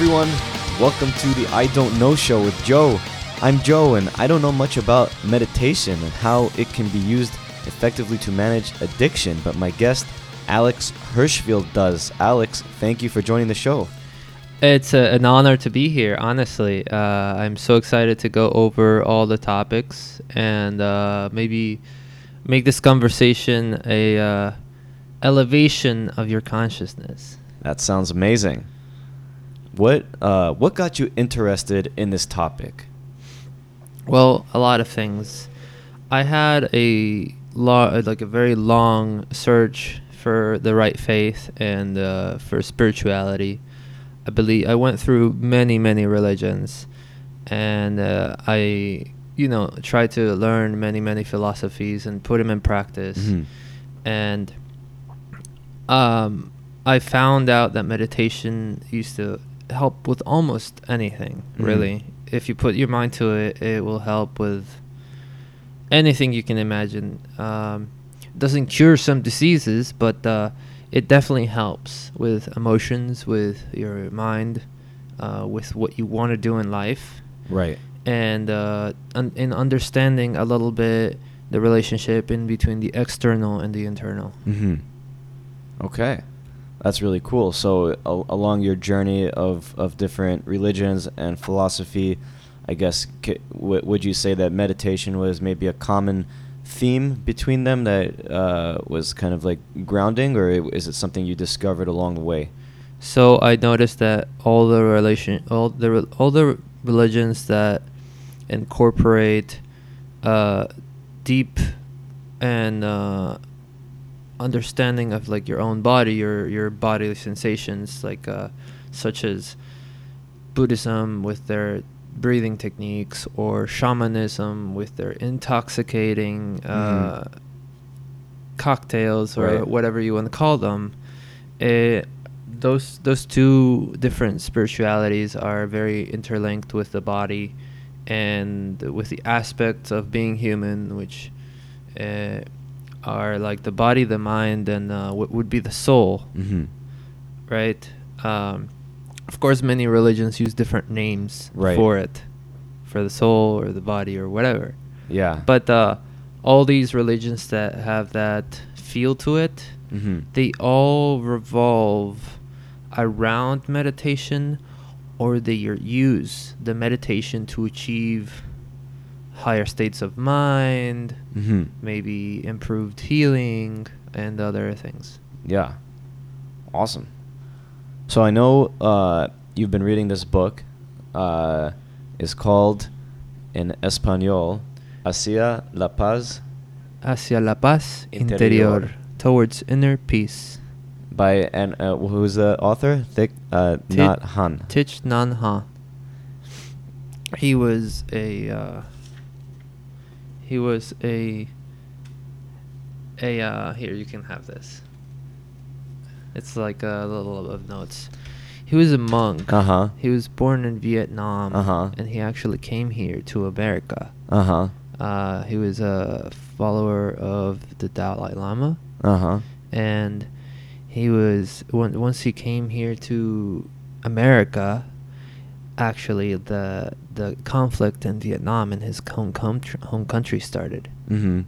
everyone. Welcome to the I Don't Know Show with Joe. I'm Joe, and I don't know much about meditation and how it can be used effectively to manage addiction, but my guest, Alex Hershfield, does. Alex, thank you for joining the show. It's a, an honor to be here, honestly. Uh, I'm so excited to go over all the topics and uh, maybe make this conversation a uh, elevation of your consciousness. That sounds amazing. What uh, what got you interested in this topic? Well, a lot of things. I had a lo- like a very long search for the right faith and uh, for spirituality. I believe I went through many many religions, and uh, I you know tried to learn many many philosophies and put them in practice, Mhm. and um, I found out that meditation used to help with almost anything Mhm. really. If you put your mind to it, it will help with anything you can imagine. Um, doesn't cure some diseases, but uh, it definitely helps with emotions, with your mind, uh, with what you want to do in life, Right. and uh, un- in understanding a little bit the relationship in between the external and the internal. Mm-hmm. Okay, that's really cool. So a- along your journey of, of different religions and philosophy, I guess c- w- would you say that meditation was maybe a common theme between them that uh, was kind of like grounding, or is it something you discovered along the way? So I noticed that all the relation, all the all the religions that incorporate uh, deep and uh, understanding of like your own body, your your bodily sensations, like uh, such as Buddhism with their breathing techniques, or shamanism with their intoxicating uh, cocktails, or Right. whatever you want to call them. It, those those two different spiritualities are very interlinked with the body and with the aspects of being human, which uh, are like the body, the mind, and uh, what would be the soul, Mm-hmm. right? Um, of course, many religions use different names Right. for it, for the soul or the body or whatever. Yeah. But uh, all these religions that have that feel to it, mm-hmm. they all revolve around meditation or they use the meditation to achieve higher states of mind, Mm-hmm. maybe improved healing, and other things. Yeah. Awesome. So I know uh, you've been reading this book. Uh, it's called, in Espanol, Hacia la Paz Hacia la paz Interior. interior, towards inner peace. by and uh, who's the author? Thich uh, Thich- Nhat Hanh. Thich Nhat Hanh. He was a uh, he was a a uh, here you can have this. It's like a little of notes. He was a monk. Uh huh. He was born in Vietnam, Uh-huh. and he actually came here to America. Uh huh. Uh, he was a follower of the Dalai Lama, Uh huh. and he was on- once he came here to America. Actually, the the conflict in Vietnam and his home country, home country started. Mm-hmm.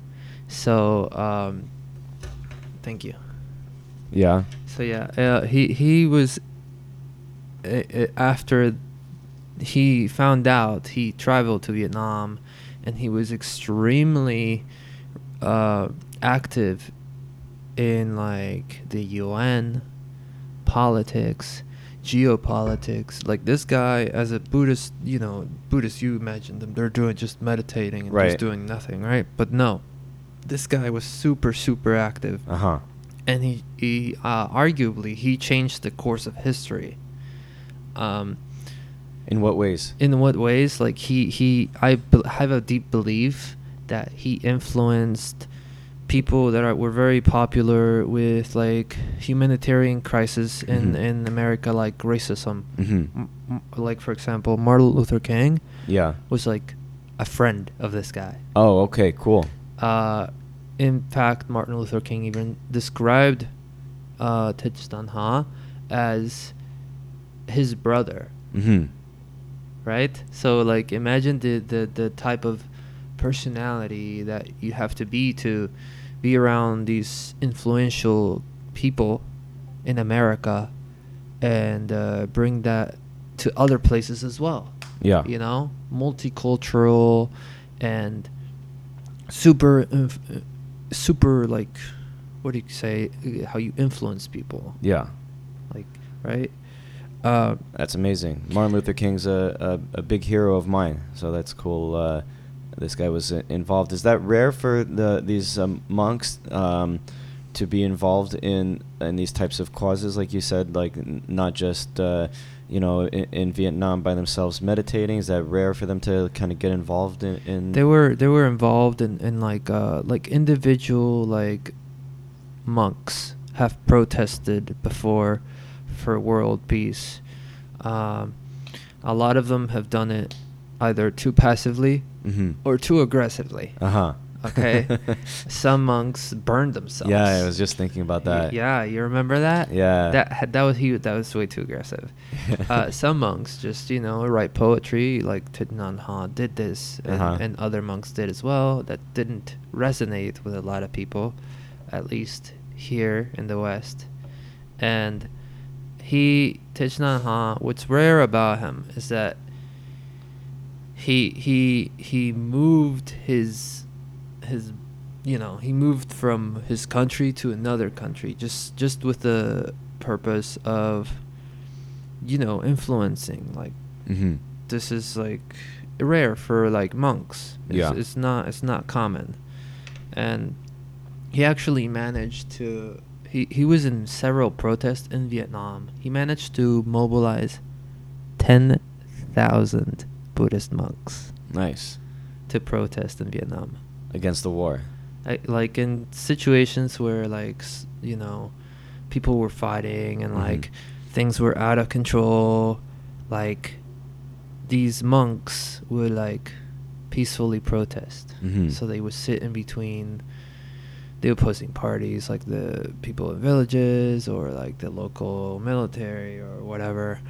So, um, thank you. Yeah. So yeah, uh, he he was uh, uh, after he found out he traveled to Vietnam, and he was extremely uh, active in like the UN, politics, geopolitics. Like this guy, as a Buddhist, you know, Buddhist, you imagine them they're doing just meditating and Right. just doing nothing, right? But no, this guy was super super active Uh huh. and he, he uh, arguably he changed the course of history um, In what ways? in what ways like he he i be- have a deep belief that he influenced people that are, were very popular with like humanitarian crisis in Mhm. in america like racism Mm-hmm. M- m- like for example martin luther king Yeah. was like a friend of this guy Oh, okay. Cool. uh, in fact, Martin Luther King even described uh, Thich Nhat Hanh as his brother, Mm-hmm. right? So like imagine the the the type of personality that you have to be to be around these influential people in America and uh, bring that to other places as well. Yeah. You know, multicultural and super inf- super like what do you say how you influence people Yeah. like right uh, That's amazing. Martin Luther King's a, a, a big hero of mine, so that's cool. Uh, this guy was uh, involved. Is that rare for the these um, monks um, to be involved in in these types of causes, like you said, like n- not just uh, you know in, in Vietnam by themselves meditating? Is that rare for them to kind of get involved in? in they were they were involved in, in like uh like individual like monks have protested before for world peace um a lot of them have done it either too passively hmm or too aggressively Uh huh. okay some monks burned themselves Yeah, I was just thinking about that. yeah you remember that Yeah. that that was he that was way too aggressive uh, some monks just you know write poetry like Thich Nhat Hanh did this and, Uh-huh. and other monks did as well that didn't resonate with a lot of people at least here in the west and he Thich Nhat Hanh what's rare about him is that he he he moved his his you know he moved from his country to another country just just with the purpose of you know influencing like hmm this is like rare for like monks. It's, Yeah. it's not it's not common. And he actually managed to he, he was in several protests in vietnam. He managed to mobilize 10,000 buddhist monks Nice. to protest in vietnam Against the war. I, like in situations where like you know people were fighting and Mhm. like things were out of control like these monks would like peacefully protest Mhm. so they would sit in between the opposing parties like the people in villages or like the local military or whatever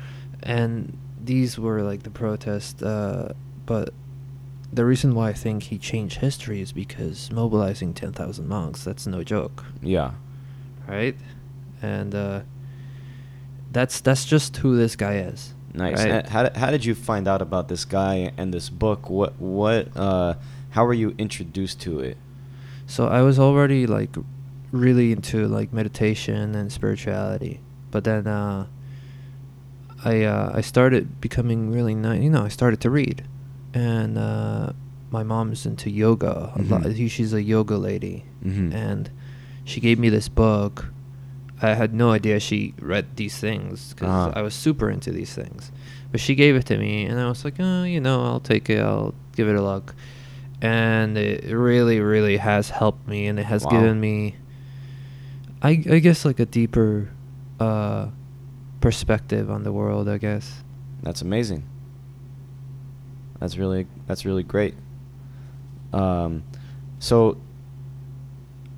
and these were like the protests uh, but the reason why I think he changed history is because mobilizing 10,000 monks, that's no joke, Yeah. right? And uh, that's that's just who this guy is. Nice. right? How, how did you find out about this guy and this book? What what uh how were you introduced to it? So I was already like really into like meditation and spirituality, but then uh, I uh, I started becoming really nice. you know I started to read, and uh, my mom's into yoga. A lot. Mhm. She's a yoga lady, Mhm. and she gave me this book. I had no idea she read these things because Uh-huh. I was super into these things, but she gave it to me, and I was like, oh, you know, I'll take it. I'll give it a look, and it really, really has helped me, and it has Wow. given me, I, I guess, like a deeper uh, perspective on the world. I guess. That's amazing. That's really that's really great. Um, so,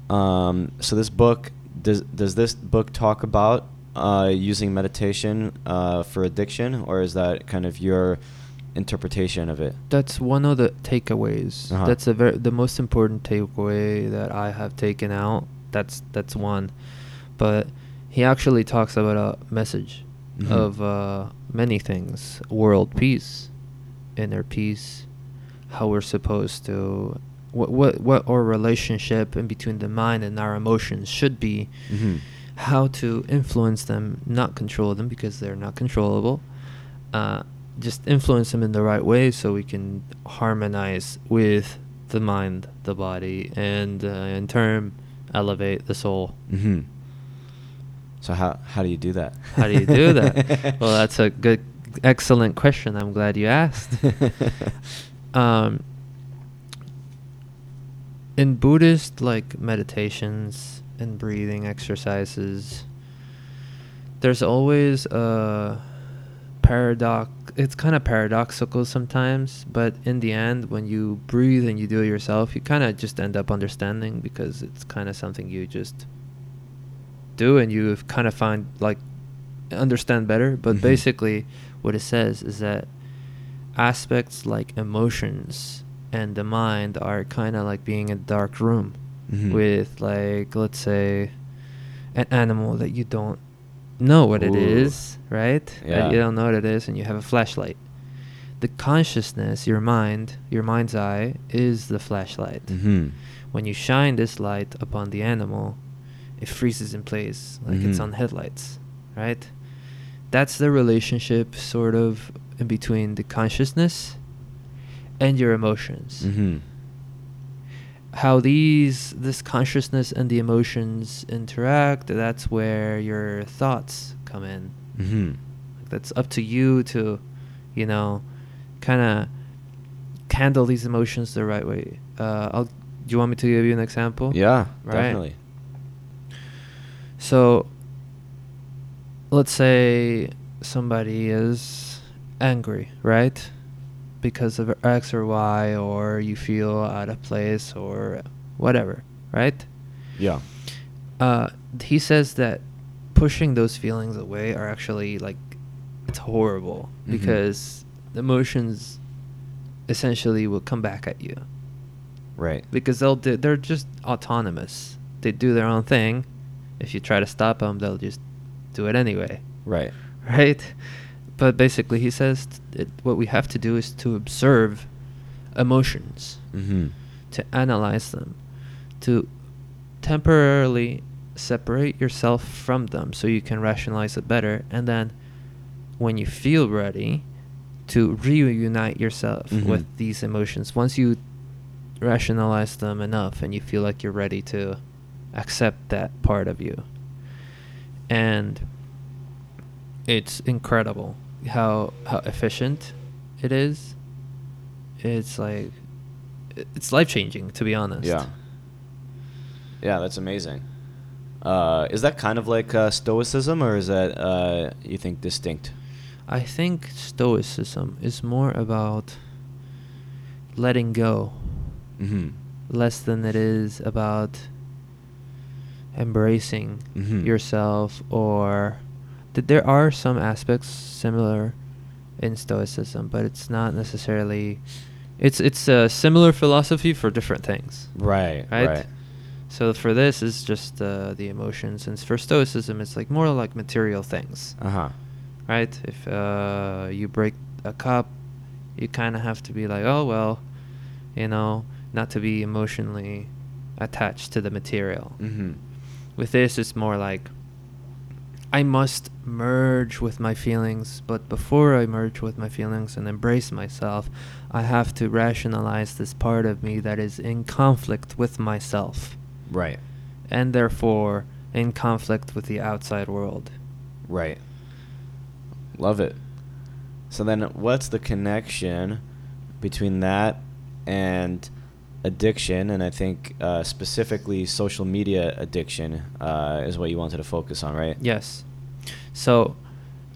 um, so this book does does this book talk about uh, using meditation uh, for addiction, or is that kind of your interpretation of it? That's one of the takeaways. Uh-huh. That's a very the most important takeaway that I have taken out. That's that's one, but he actually talks about a message Mhm. of uh, many things: world peace, inner peace, how we're supposed to, what what what our relationship in between the mind and our emotions should be, Mhm. how to influence them, not control them because they're not controllable. Uh, just influence them in the right way so we can harmonize with the mind, the body, and uh, in turn elevate the soul. hmm So how how do you do that? How do you do that? well, that's a good, excellent question. I'm glad you asked. um, in Buddhist like meditations and breathing exercises, there's always a paradox. It's kind of paradoxical sometimes, but in the end, when you breathe and you do it yourself, you kind of just end up understanding because it's kind of something you just do and you kind of find like understand better. But Mhm. basically, what it says is that aspects like emotions and the mind are kind of like being in a dark room Mhm. with like let's say an animal that you don't know what it Ooh. is, right? Yeah. You don't know what it is, and you have a flashlight. The consciousness, your mind, your mind's eye, is the flashlight. Mhm. When you shine this light upon the animal, it freezes in place like it's Mhm. on headlights, right? That's the relationship, sort of, in between the consciousness and your emotions Mhm. how these this consciousness and the emotions interact that's where your thoughts come in Mhm. Like, that's up to you to you know kind of handle these emotions the right way uh i'll do you want me to give you an example Yeah, Right. definitely. So let's say somebody is angry right because of x or y or you feel out of place or whatever right Yeah. uh, he says that pushing those feelings away are actually like it's horrible Mhm. because the emotions essentially will come back at you Right. because they'll do, they're just autonomous. They do their own thing. If you try to stop them, they'll just do it anyway, Right. right? But basically, he says it, what we have to do is to observe emotions Mhm. to analyze them, to temporarily separate yourself from them so you can rationalize it better, and then when you feel ready, to reunite yourself Mhm. with these emotions. Once you rationalize them enough and you feel like you're ready to accept that part of you. And it's incredible how how efficient it is. It's like it's life changing to be honest. Yeah. Yeah, that's amazing. Uh, is that kind of like uh, stoicism, or is that uh, you think distinct? I think stoicism is more about letting go Mm-hmm. less than it is about embracing Mhm. yourself or th- there are some aspects similar in stoicism but it's not necessarily it's it's a similar philosophy for different things Right. right, Right. so for this is just uh, the emotions and for stoicism it's like more like material things Uh huh. right if uh, you break a cup you kind of have to be like oh well you know not to be emotionally attached to the material Mm-hmm. With this it's more like i must merge with my feelings but before i merge with my feelings and embrace myself i have to rationalize this part of me that is in conflict with myself Right. and therefore in conflict with the outside world Right. Love it. So then, what's the connection between that and addiction? And I think uh, specifically social media addiction uh, is what you wanted to focus on, right? Yes. So,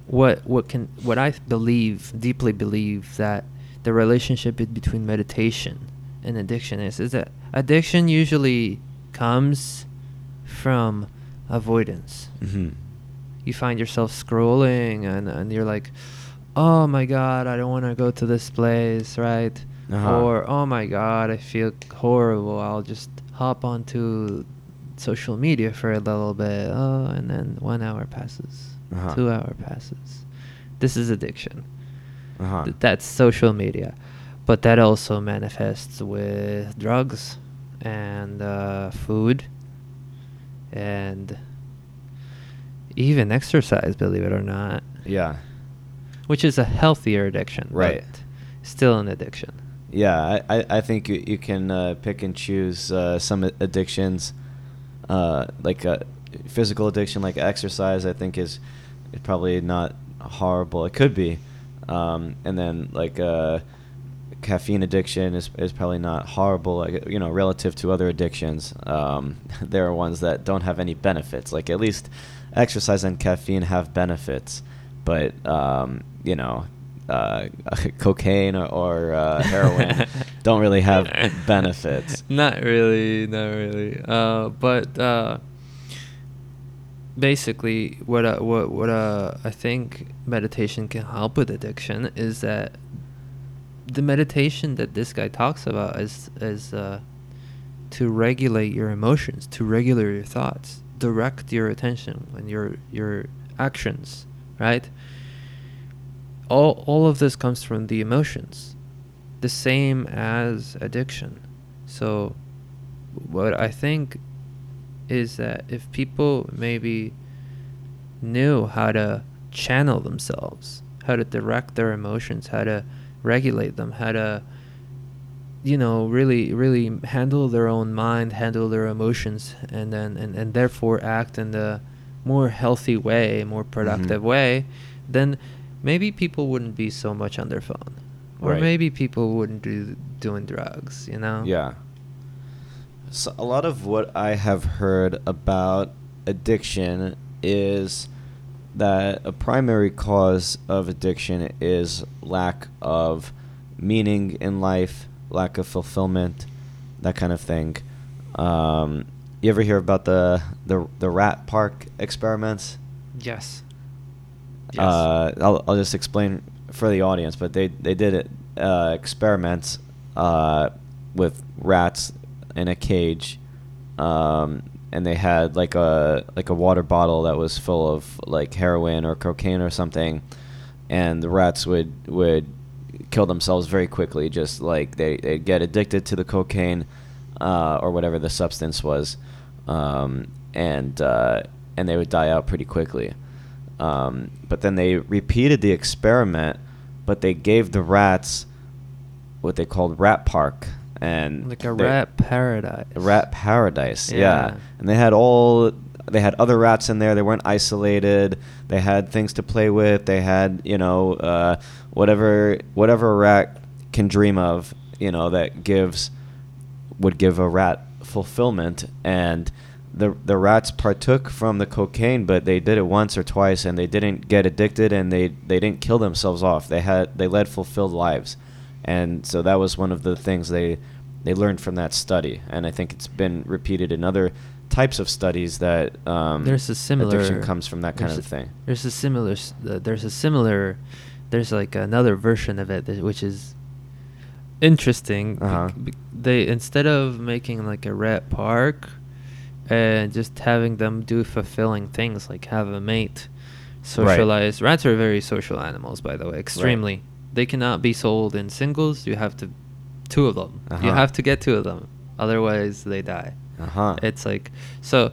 what what can what I believe deeply believe that the relationship between meditation and addiction is is that addiction usually comes from avoidance. Mm-hmm. You find yourself scrolling and and you're like, "Oh my god, I don't want to go to this place," right? Uh-huh. Or, "Oh my god, I feel horrible. I'll just hop onto social media for a little bit." Oh, and then 1 hour passes. Uh-huh. 2 hour passes. This is addiction. Uh-huh. Th- That's social media. But that also manifests with drugs and uh, food and even exercise, believe it or not, Yeah. which is a healthier addiction. Right. Still an addiction. Yeah, I, I, think you, you can uh, pick and choose uh, some addictions, uh, like uh, physical addiction, like exercise. I think is, is probably not horrible. It could be, um, and then like uh, caffeine addiction is is probably not horrible. Like you know, relative to other addictions, um, there are ones that don't have any benefits. Like at least exercise and caffeine have benefits, but um, you know, uh, cocaine or, or uh, heroin don't really have benefits. Not really, not really. Uh, but uh, basically what uh, what what uh, I think meditation can help with addiction is that the meditation that this guy talks about is is uh, to regulate your emotions, to regulate your thoughts, direct your attention and your your actions, right? All all of this comes from the emotions, the same as addiction. So, what I think is that if people maybe knew how to channel themselves, how to direct their emotions, how to regulate them, how to you know really really handle their own mind handle their emotions and then and, and therefore act in the more healthy way more productive Mhm. way then maybe people wouldn't be so much on their phone or Right. maybe people wouldn't do doing drugs you know Yeah. So a lot of what I have heard about addiction is that a primary cause of addiction is lack of meaning in life, lack of fulfillment, that kind of thing. Um, you ever hear about the the the rat park experiments? yes Uh, I'll, I'll just explain for the audience, but they they did it, uh, experiments uh, with rats in a cage, um, and they had like a like a water bottle that was full of like heroin or cocaine or something, and the rats would would kill themselves very quickly. Just like they they'd get addicted to the cocaine uh, or whatever the substance was, um, and uh, and they would die out pretty quickly. Um, but then they repeated the experiment, but they gave the rats what they called rat park and like a rat paradise a rat paradise. Yeah. Yeah. and they had all they had other rats in there. They weren't isolated. They had things to play with. They had you know uh, whatever whatever a rat can dream of. You know that gives would give a rat fulfillment and the the rats partook from the cocaine but they did it once or twice and they didn't get addicted and they they didn't kill themselves off they had they led fulfilled lives and so that was one of the things they they learned from that study and i think it's been repeated in other types of studies that um, there's a similar addiction comes from that kind of a- thing There's a similar. Uh, there's a similar. There's like another version of it, that- which is interesting. Uh-huh. bec- They instead of making like a rat park, and just having them do fulfilling things like have a mate, socialize. Rats are very social animals, by the way. Extremely. They cannot be sold in singles. You have to, two of them. You Uh-huh. have to get two of them, otherwise they die. uh-huh It's like so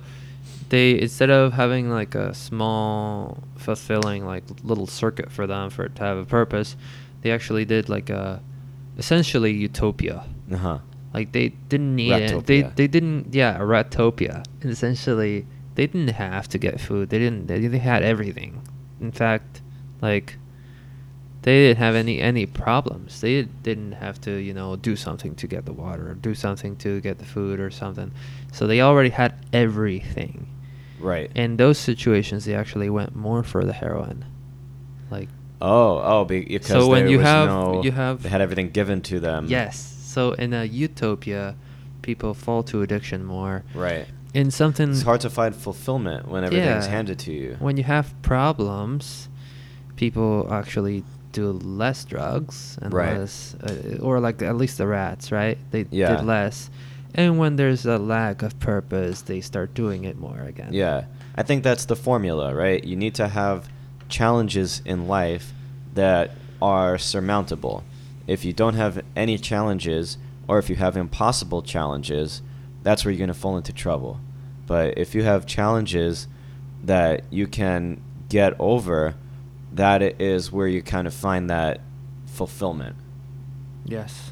they instead of having like a small fulfilling like little circuit for them for it to have a purpose, they actually did like a essentially utopia. uh-huh Like they didn't need it. They they didn't yeah, a ratopia. Essentially they didn't have to get food. They didn't they, they had everything. In fact, like they didn't have any any problems. They didn't have to, you know, do something to get the water or do something to get the food or something. So they already had everything. right In those situations, they actually went more for the heroin. Like oh oh because So when you have- no- you have- they had everything given to them yes. So in a utopia, people fall to addiction more. right In something It's hard to find fulfillment when everything's Yeah. handed to you. when you have problems, people actually do less drugs and Right. less, uh, or like at least the rats, right? They Yeah. did less. And when there's a lack of purpose, they start doing it more again. Yeah. I think that's the formula, right? You need to have challenges in life that are surmountable. If you don't have any challenges, or if you have impossible challenges, that's where you're going to fall into trouble. But if you have challenges that you can get over, that i- where you kind of find that fulfillment. Yes.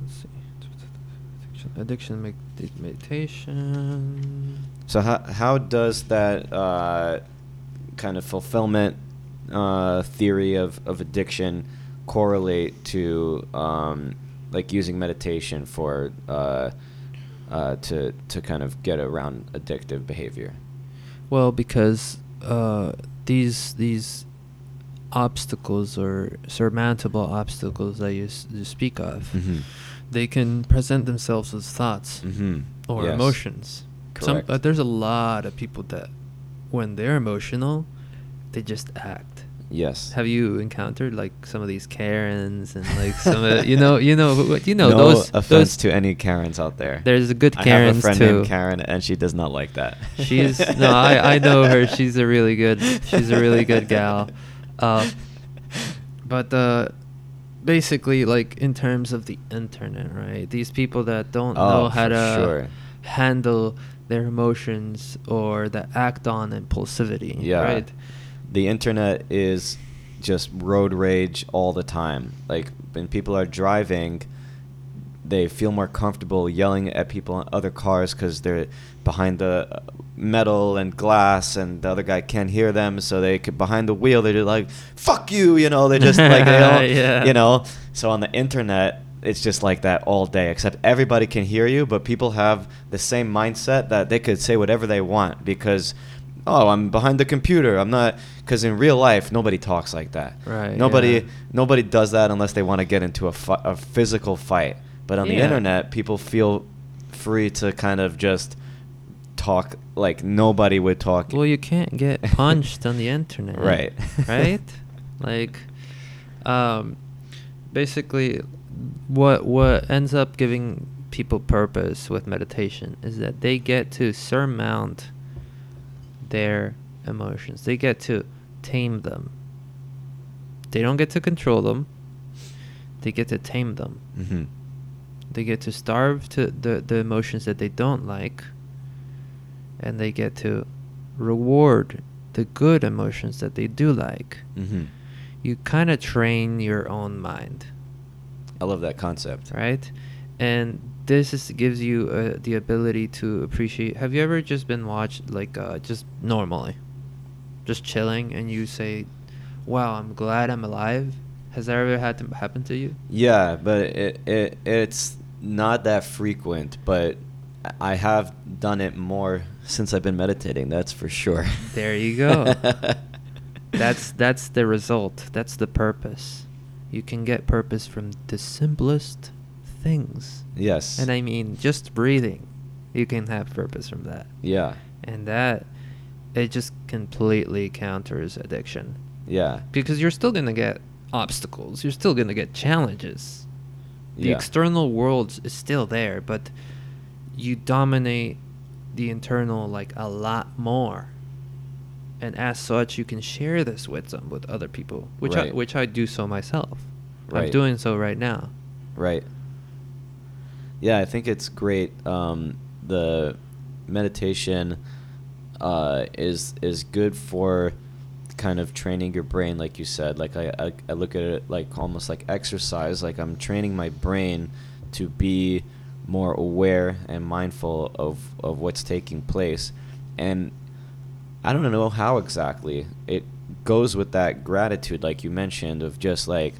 Let's see. Addiction, addiction med- meditation. So how how does that uh, kind of fulfillment uh, theory of, of addiction correlate to um, like using meditation for uh, uh, to to kind of get around addictive behavior? Well, because uh, these these obstacles or surmountable obstacles that you, s- you speak of, Mhm. they can present themselves as thoughts Mhm. or Yes. emotions. Some, Correct. uh, there's a lot of people that when they're emotional, they just act. Yes. Have you encountered like some of these Karens and like some of you know you know what you know no those offense those to any Karens out there. There's a good Karen. I have a friend too. named Karen, and she does not like that. She's no, I I know her. She's a really good. She's a really good gal. Uh, but uh, basically, like in terms of the internet, right? These people that don't Oh, know how to sure. handle their emotions or that act on impulsivity, Yeah. right? The internet is just road rage all the time. Like when people are driving, they feel more comfortable yelling at people in other cars because they're behind the uh, metal and glass, and the other guy can't hear them. So they could behind the wheel. They're like, "Fuck you," you know. They just like they Yeah. you know. So on the internet. It's just like that all day, except everybody can hear you, but people have the same mindset that they could say whatever they want because oh, I'm behind the computer. I'm not because in real life nobody talks like that. Right, Nobody yeah. nobody does that unless they want to get into a, fi- a physical fight. But on the internet, people feel free to kind of just talk like nobody would talk. Well, you can't get punched on the internet, Right. right? Like, um, basically, what what ends up giving people purpose with meditation is that they get to surmount their emotions. They get to tame them. They don't get to control them. They get to tame them. hmm They get to starve to the, the emotions that they don't like, and they get to reward the good emotions that they do like. hmm You kind of train your own mind, I love that concept. right? And this is, gives you uh, the ability to appreciate. Have you ever just been watched like uh, just normally, just chilling, and you say, "Wow, I'm glad I'm alive." Has that ever had to happen to you? Yeah, but it, it it's not that frequent, but I have done it more since I've been meditating. That's for sure. There you go. that's that's the result. That's the purpose. You can get purpose from the simplest things. yes. And I mean just breathing. You can have purpose from that. yeah. And that it just completely counters addiction. Yeah. Because you're still going to get obstacles. You're still going to get challenges. The Yeah. external world is still there, but you dominate the internal like a lot more. And as such, you can share this with them with other people, which I, which I do so myself. I'm doing so right now. Right. Yeah, I think it's great. Um, the meditation uh, is is good for kind of training your brain, like you said. Like I, I, I look at it like almost like exercise. Like I'm training my brain to be more aware and mindful of, of what's taking place. And I don't know how exactly it goes with that gratitude, like you mentioned, of just like,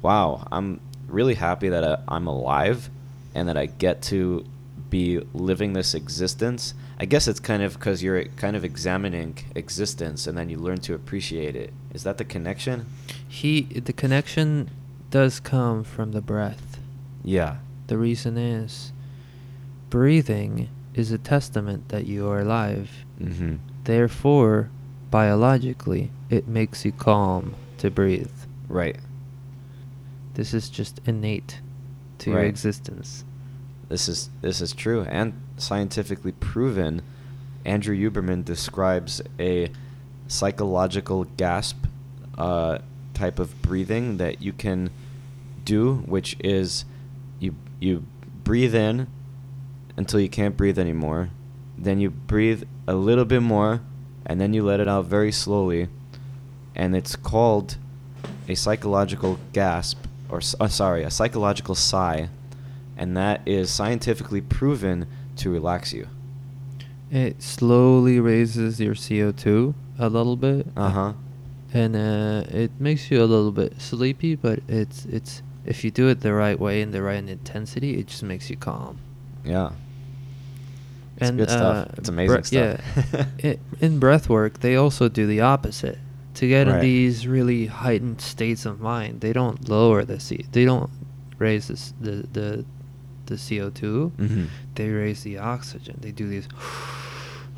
wow, I'm really happy that I, I'm alive and that I get to be living this existence. I guess it's kind of because you're kind of examining existence and then you learn to appreciate it. Is that the connection? He the connection does come from the breath. Yeah. The reason is breathing is a testament that you are alive. Mm-hmm. Therefore, biologically, it makes you calm to breathe. Right. This is just innate to your Right. existence. This is this is true and scientifically proven. Andrew Huberman describes a psychological gasp uh, type of breathing that you can do, which is you you breathe in until you can't breathe anymore, then you breathe a little bit more, and then you let it out very slowly, and it's called a psychological gasp or uh, sorry a psychological sigh and that is scientifically proven to relax you. It slowly raises your CO2 a little bit. Uh huh. And uh, it makes you a little bit sleepy, but it's it's if you do it the right way and the right intensity, it just makes you calm. Yeah. It's and good stuff. uh, It's amazing stuff. Yeah, it, in breath work, they also do the opposite. To get in these really heightened states of mind, they don't lower the C. They don't raise this, the the the CO 2 Mhm. They raise the oxygen. They do these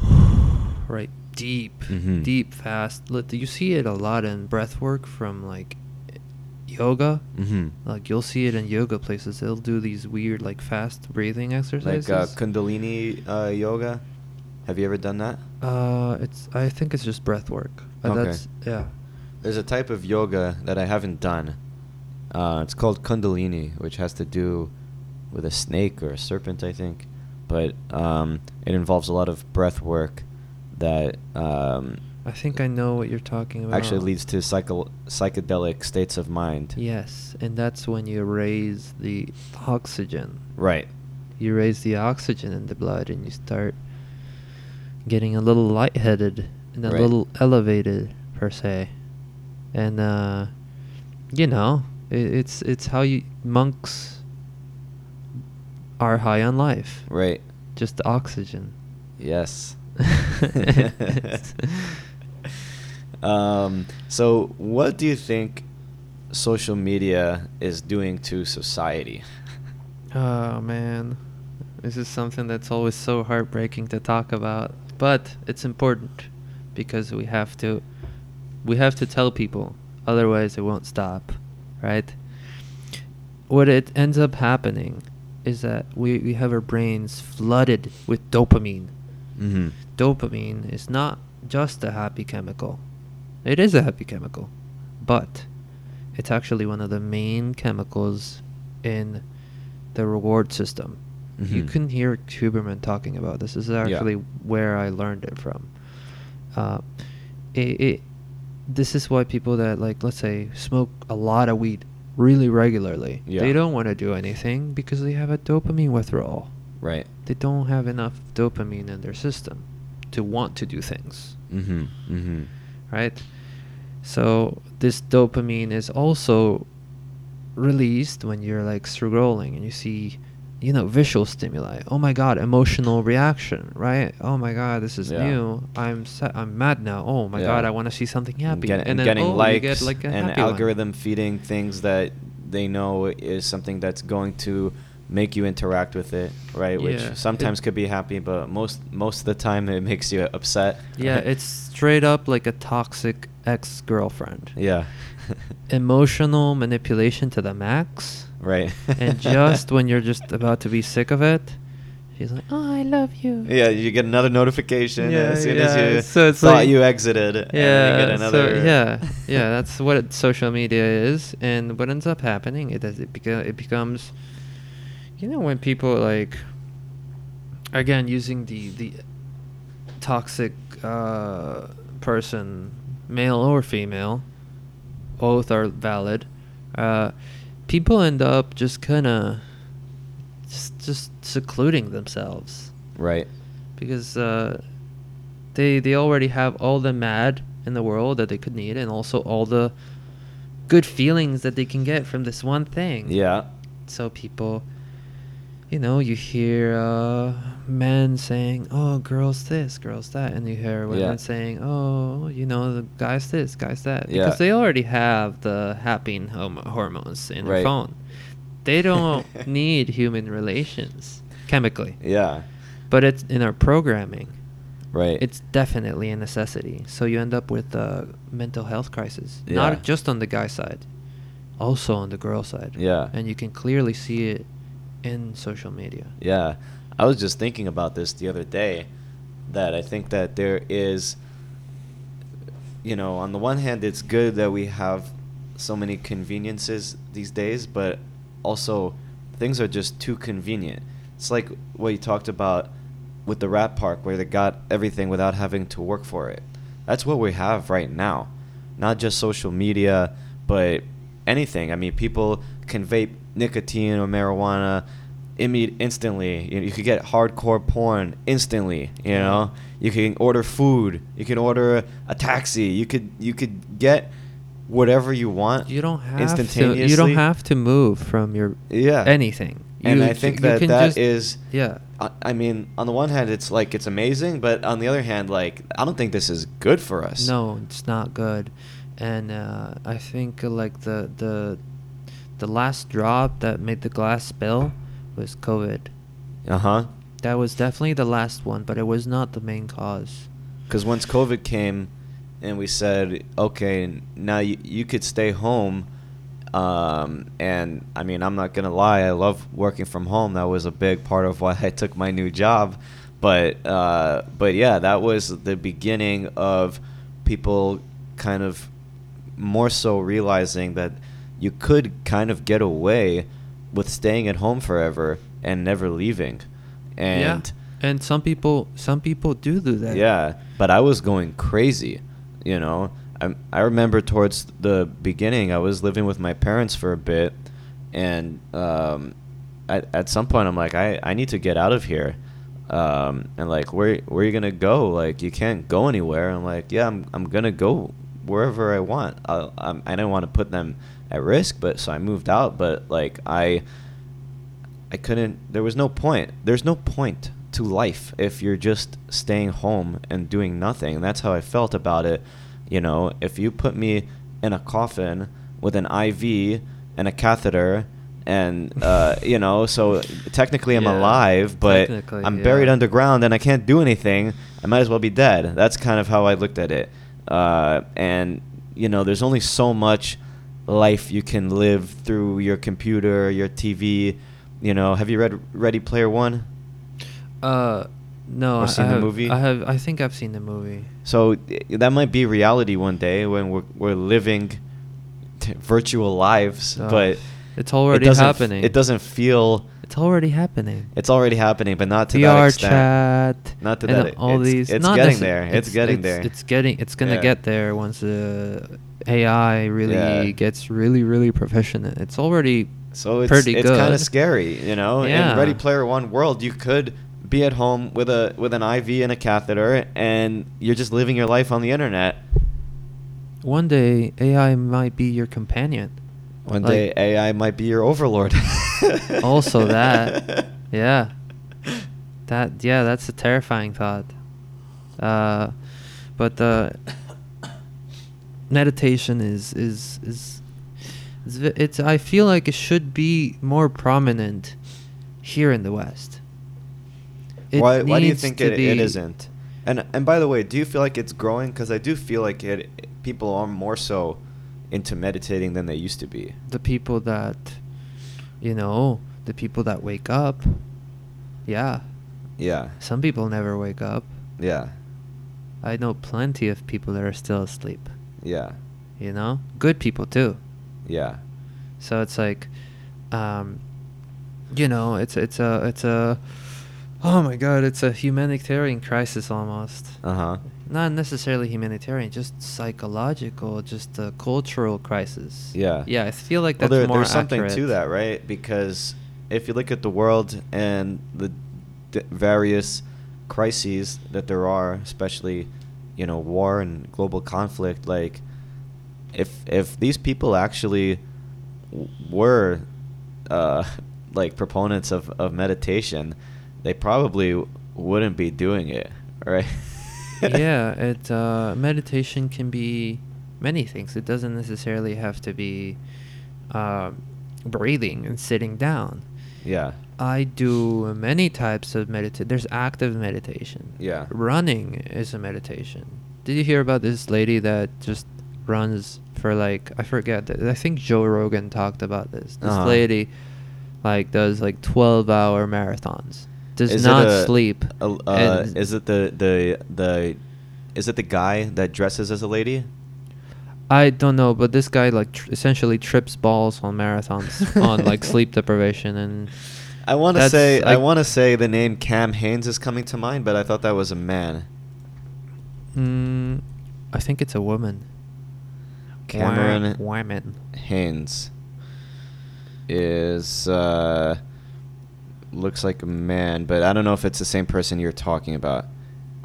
right deep, Mhm. deep fast. Look, You see it a lot in breath work from like yoga. Mhm. Like you'll see it in yoga places. They'll do these weird like fast breathing exercises. Like uh, Kundalini uh, yoga. Have you ever done that? Uh, it's. I think it's just breath work. Uh, Okay. That's yeah. There's a type of yoga that I haven't done. Uh, it's called Kundalini, which has to do with a snake or a serpent, I think. But um, it involves a lot of breath work that um, I think I know what you're talking about. actually leads to psycho- psychedelic states of mind. Yes, and that's when you raise the oxygen. Right. You raise the oxygen in the blood, and you start getting a little lightheaded and a Right. little elevated per se. And uh, you know, it, it's it's how you monks are high on life. Right. Just the oxygen. Yes. um, so, what do you think social media is doing to society? Oh man, this is something that's always so heartbreaking to talk about, but it's important because we have to we have to tell people, otherwise it won't stop, right? What it ends up happening is that we, we have our brains flooded with dopamine. Mm-hmm. Dopamine is not just a happy chemical. It is a happy chemical, but it's actually one of the main chemicals in the reward system. You Mhm. can hear Huberman talking about this. This is actually where I learned it from. Uh, it, it, this is why people that like, let's say, smoke a lot of weed really regularly, Yeah. they don't want to do anything because they have a dopamine withdrawal. Right. They don't have enough dopamine in their system to want to do things Mm-hmm. Mm-hmm. right? So this dopamine is also released when you're like scrolling and you see, you know, visual stimuli. Oh my god, emotional reaction, right? Oh my god, this is Yeah. new. I'm sa- I'm mad now. Oh my Yeah. god, I want to see something happy. Get- and then getting oh, likes get like and happy one. algorithm feeding things that they know is something that's going to make you interact with it, right? Which sometimes it- could be happy, but most most of the time it makes you upset. Yeah, it's straight up like a toxic ex-girlfriend. yeah. Emotional manipulation to the max. Right. and just when you're just about to be sick of it, she's like, "Oh, I love you." Yeah, you get another notification Yeah, as soon yeah, as you so it's thought like- you exited. and Yeah, you get another. so yeah, yeah, that's what it, social media is, and what ends up happening it does it, beca- it becomes, you know, when people like, again, using the the toxic uh, person, male or female, both are valid. Uh, people end up just kind of just just secluding themselves Right. because uh, they they already have all the mad in the world that they could need, and also all the good feelings that they can get from this one thing. Yeah. So people, you know, you hear uh, men saying, "Oh, girls this, girls that," and you hear women Yeah. saying, "Oh, you know, the guys this, guys that," Yeah. because they already have the happy hom- hormones in their phone. They don't need human relations chemically Yeah. but it's in our programming Right. it's definitely a necessity so you end up with a mental health crisis Yeah. not just on the guy side also on the girl side Yeah. and you can clearly see it in social media Yeah. I was just thinking about this the other day that I think that there is you know, on the one hand it's good that we have so many conveniences these days, but also things are just too convenient. It's like what you talked about with the rat park where they got everything without having to work for it. That's what we have right now. Not just social media, but anything. I mean, people can vape nicotine or marijuana imme- instantly. You, know, you could get hardcore porn instantly. You know, you can order food. You can order a, taxi. You could you could get whatever you want. you don't have to you don't have to move from your Yeah. anything And I think you that that just- is. yeah I I mean, on the one hand, it's like it's amazing, but on the other hand, like I don't think this is good for us. No, it's not good, and uh, I think uh, like the the the last drop that made the glass spill was COVID. Uh huh. That was definitely the last one, but it was not the main cause. Because once COVID came, and we said, okay, now you you could stay home. Um, and I mean, I'm not gonna lie, I love working from home. That was a big part of why I took my new job. But uh, but yeah, that was the beginning of people kind of more so realizing that you could kind of get away with staying at home forever and never leaving. And yeah. and some people some people do do that. yeah, but I was going crazy, you know. I I remember towards the beginning, I was living with my parents for a bit, and um, at at some point, I'm like, I I need to get out of here. Um, and like, where where are you gonna go? Like, you can't go anywhere. I'm like, yeah, I'm I'm gonna go wherever I want. I I'm, I didn't want to put them at risk, but so I moved out. But like, I I couldn't. There was no point. There's no point to life if you're just staying home and doing nothing. And that's how I felt about it. You know, if you put me in a coffin with an IV and a catheter, and uh, you know, so technically I'm Yeah, alive, but I'm buried underground and I can't do anything. I might as well be dead. That's kind of how I looked at it. Uh, and you know, there's only so much life you can live through your computer, your TV. You know, have you read Ready Player One? Uh, no, Or I- seen I the have, movie? I have. I think I've seen the movie. So that might be reality one day when we're we're living t- virtual lives, Uh, but it's already it happening. It doesn't feel. It's already happening. It's already happening, but not to that extent. chat. Not to that- All it's- these. it's not getting there. It's getting there. It's getting. It's gonna Yeah. get there once uh, AI really Yeah. gets really, really proficient. It's already. So it's pretty it's kind of scary, you know. Yeah. In Ready Player One world, you could be at home with a with an IV and a catheter, and you're just living your life on the internet. One day, AI might be your companion. One Like- day, AI might be your overlord. Also that. Yeah. That yeah, that's a terrifying thought. Uh, but uh, meditation is is is it's, it's I feel like it should be more prominent here in the West. It why why do you think it, it isn't? And and by the way, do you feel like it's growing? Because I do feel like it. People are more so into meditating than they used to be. The people that, you know, the people that wake up. Yeah, Yeah, some people never wake up. yeah, I know plenty of people that are still asleep. yeah, You know, good people too. yeah, So it's like, um, you know, it's it's a it's a, oh my god, it's a humanitarian crisis almost. uh huh. Not necessarily humanitarian, just psychological, just a cultural crisis. Yeah. Yeah, I feel like Well, that's there, more there's something to that, right? Because if you look at the world and the d- various crises that there are, especially, you know, war and global conflict, like, if if these people actually w- were, uh, like proponents of of meditation, they probably wouldn't be doing it, right? yeah, it uh, meditation can be many things. It doesn't necessarily have to be uh, breathing and sitting down. Yeah. I do many types of meditation. There's active meditation. Yeah. Running is a meditation. Did you hear about this lady that just runs for like I forget. I think Joe Rogan talked about this. This Uh-huh. lady like does like 12 hour marathons. Does Is not a- sleep. a- uh, is it the the the is it the guy that dresses as a lady? I don't know, but this guy like tr- essentially trips balls on marathons on like sleep deprivation and I want to say I want to say the name Cam Hanes is coming to mind, but I thought that was a man. mm, I think it's a woman. Cameron woman. Hanes is uh looks like a man, but I don't know if it's the same person you're talking about.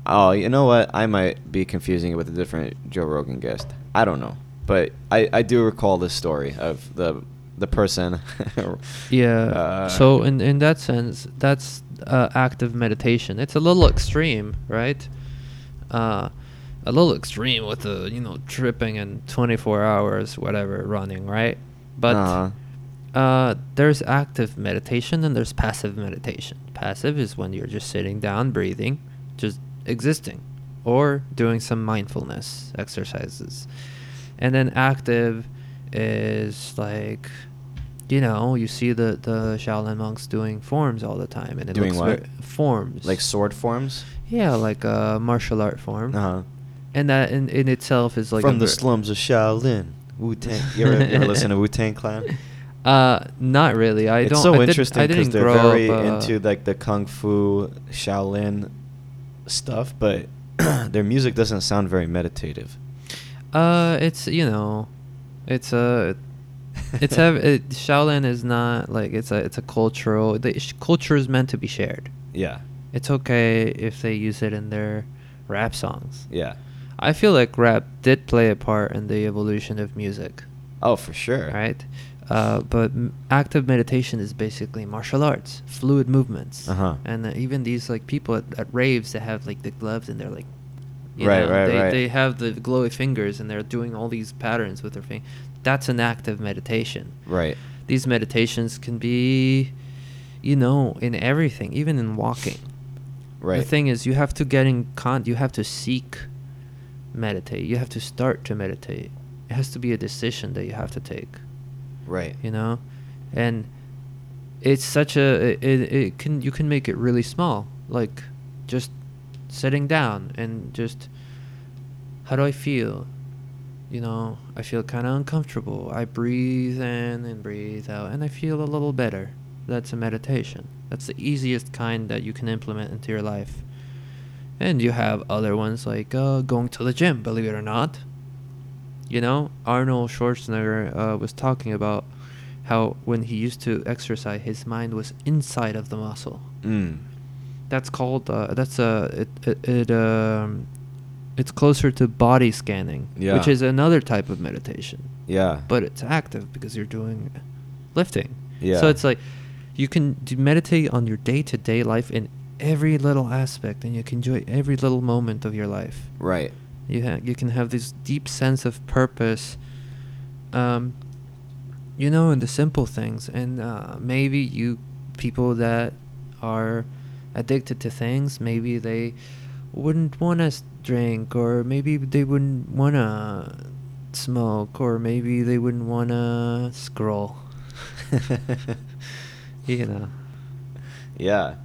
Oh, you know what? I might be confusing it with a different Joe Rogan guest. I don't know, but I I do recall this story of the the person. Yeah. Uh, so in in that sense, that's uh, active meditation. It's a little extreme, right? Uh, a little extreme with the you know tripping and 24 hours whatever running, right? But Uh-huh. Uh, there's active meditation and there's passive meditation. Passive is when you're just sitting down, breathing, just existing. or doing some mindfulness exercises. And then active is like you know, you see the the Shaolin monks doing forms all the time and it Doing looks what? forms. Like sword forms. yeah, like a martial art form. Uh huh. And that in, in itself is like From the ver- slums of Shaolin. Wu Tang. You ever, you ever listen to Wu Tang Clan? Uh, not really. I it's don't. so I interesting because they're grow very up, uh, into like the kung fu Shaolin stuff, but their music doesn't sound very meditative. Uh, it's you know, it's a, it's have it, Shaolin is not like it's a it's a cultural. The sh- culture is meant to be shared. Yeah, It's okay if they use it in their rap songs. yeah. I feel like rap did play a part in the evolution of music, Oh, for sure. right? Uh, but m- active meditation is basically martial arts, fluid movements, Uh-huh. and uh, even these like people at, at raves that have like the gloves and they're like, you Right, know, right, they, right. They have the glowy fingers and they're doing all these patterns with their finger. That's an active meditation. Right. These meditations can be, you know, in everything, even in walking. Right. The thing is, you have to get in con. You have to seek meditate. You have to start to meditate. It has to be a decision that you have to take. Right. You know, and it's such a it, it, can you can make it really small, like just sitting down and just how do I feel? You know, I feel kind of uncomfortable. I breathe in and breathe out, and I feel a little better. That's a meditation. That's the easiest kind that you can implement into your life. And you have other ones like uh, going to the gym, believe it or not. You know, Arnold Schwarzenegger uh, was talking about how when he used to exercise, his mind was inside of the muscle. Mm. That's called. Uh, that's a. It. It. it um, it's closer to body scanning, Yeah. which is another type of meditation, Yeah. but it's active because you're doing lifting. Yeah. So it's like you can meditate on your day-to-day life in every little aspect, and you can enjoy every little moment of your life. right. You ha- you can have this deep sense of purpose, um, you know, in the simple things, and uh, maybe you people that are addicted to things, maybe they wouldn't want to drink, or maybe they wouldn't want to smoke, or maybe they wouldn't want to scroll. you know. Yeah,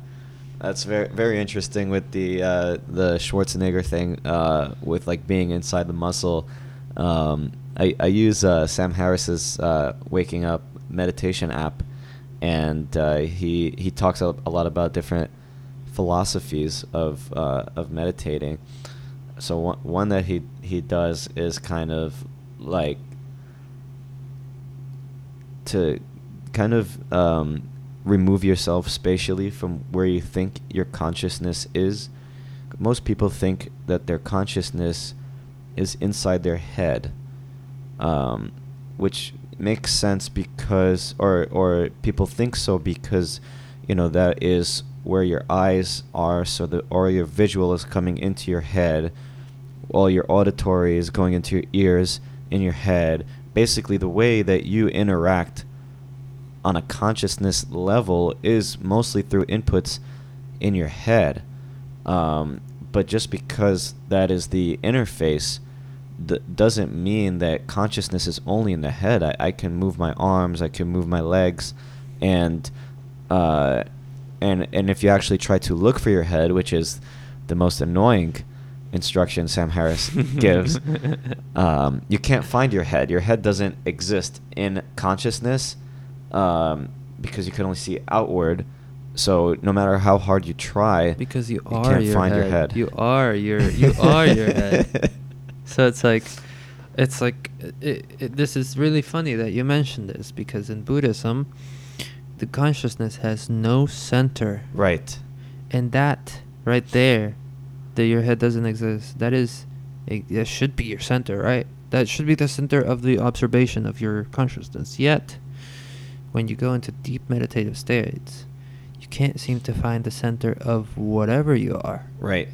that's very very interesting with the uh, the Schwarzenegger thing uh, with like being inside the muscle. Um, I I use uh, Sam Harris's uh, Waking Up meditation app, and uh, he he talks a, a lot about different philosophies of uh, of meditating. So one one that he he does is kind of like to kind of um, remove yourself spatially from where you think your consciousness is. Most people think that their consciousness is inside their head, um, which makes sense because, or or people think so because, you know, that is where your eyes are, so the or your visual is coming into your head, while your auditory is going into your ears in your head. Basically, the way that you interact on a consciousness level is mostly through inputs in your head. Um, but just because that is the interface th- doesn't mean that consciousness is only in the head. I, I can move my arms, I can move my legs, and uh, and and if you actually try to look for your head, which is the most annoying instruction Sam Harris gives, um, you can't find your head. Your head doesn't exist in consciousness um, because you can only see outward. So no matter how hard you try, because you you are can't your find head. your head. You are your you are your head. So it's like, it's like it, it, this is really funny that you mentioned this because in Buddhism, the consciousness has no center, Right. and that right there, that your head doesn't exist. That is, it, that should be your center, right? That should be the center of the observation of your consciousness. Yet, when you go into deep meditative states, you can't seem to find the center of whatever you are Right.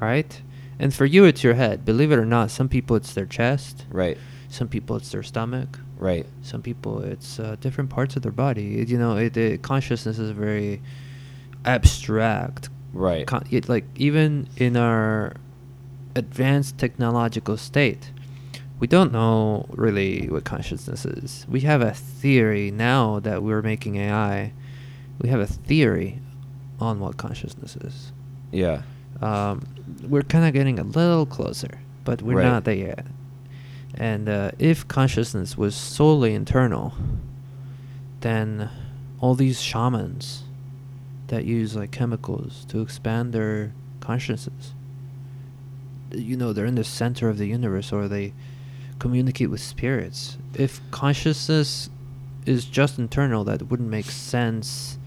right? And for you, it's your head. Believe it or not, some people it's their chest. Right. Some people it's their stomach. Right. Some people it's uh, different parts of their body. It- you know, it, it, consciousness is very abstract. Right. Con- it, like even in our advanced technological state. We don't know really what consciousness is. We have a theory now that we're making AI. We have a theory on what consciousness is. Yeah. Um, we're kind of getting a little closer, but we're Right. not there yet. And uh, if consciousness was solely internal, then all these shamans that use like chemicals to expand their consciousnesses, you know, they're in the center of the universe or they communicate with spirits. If consciousness is just internal, that wouldn't make sense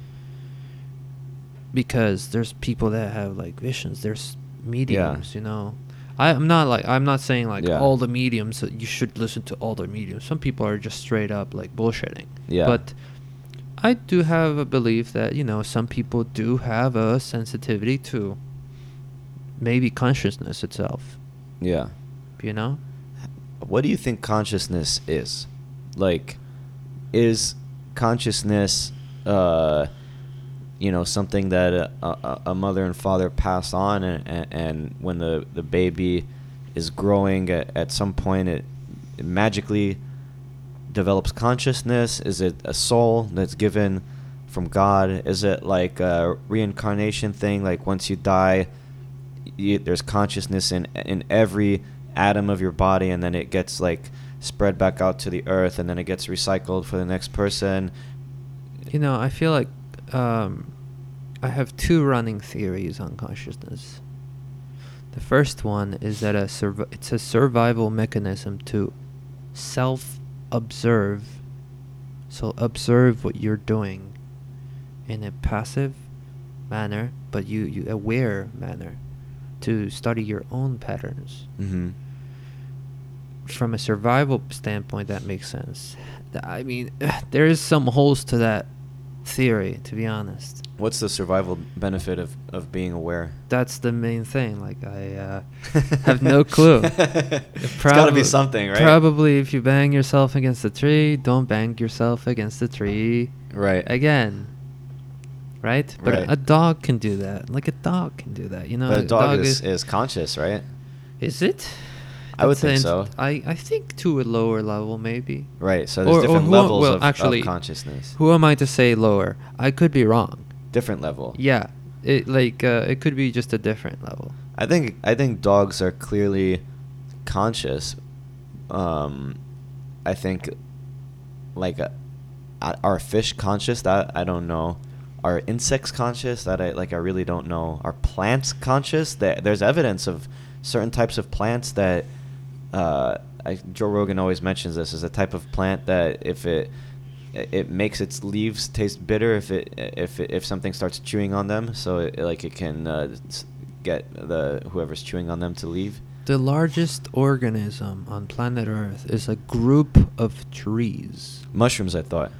because there's people that have like visions. There's mediums, you know. I, I'm not like I'm not saying like Yeah. all the mediums that you should listen to all the mediums. Some people are just straight up like bullshitting. Yeah. But I do have a belief that you know some people do have a sensitivity to maybe consciousness itself. Yeah. You know. What do you think consciousness is? Like, is consciousness, uh, you know, something that a, a, mother and father pass on, and, and, and when the, the baby is growing, at, at some point it, it magically develops consciousness? Is it a soul that's given from God? Is it like a reincarnation thing? Like once you die, you, there's consciousness in in every atom of your body, and then it gets like spread back out to the earth, and then it gets recycled for the next person. You know, I feel like um, I have two running theories on consciousness. The first one is that a it's a survival mechanism to self-observe. So observe what you're doing in a passive manner, but you, you aware manner to study your own patterns Mm-hmm. From a survival standpoint, that makes sense. I mean, there is some holes to that theory, to be honest. What's the survival benefit of, of being aware? That's the main thing. Like, I uh, have no clue. it's got to be something, right? Probably, if you bang yourself against a tree, don't bang yourself against the tree Right. again. Right? But Right. a dog can do that. Like a dog can do that. You know, but a dog, is, is conscious, right? Is it? I would think so. I, I think to a lower level, maybe. Right. So there's Or- or different am- levels well, of, actually, of consciousness. Who am I to say lower? I could be wrong. Different level. Yeah, it like uh, it could be just a different level. I think I think dogs are clearly conscious. Um, I think like uh, are fish conscious? That I don't know. Are insects conscious? That I like. I really don't know. Are plants conscious? That there's evidence of certain types of plants that. Uh, I, Joe Rogan always mentions this as a type of plant that if it it makes its leaves taste bitter if it if it, if something starts chewing on them so it, like it can uh, get the whoever's chewing on them to leave The largest organism on planet Earth is a group of trees. mushrooms i thought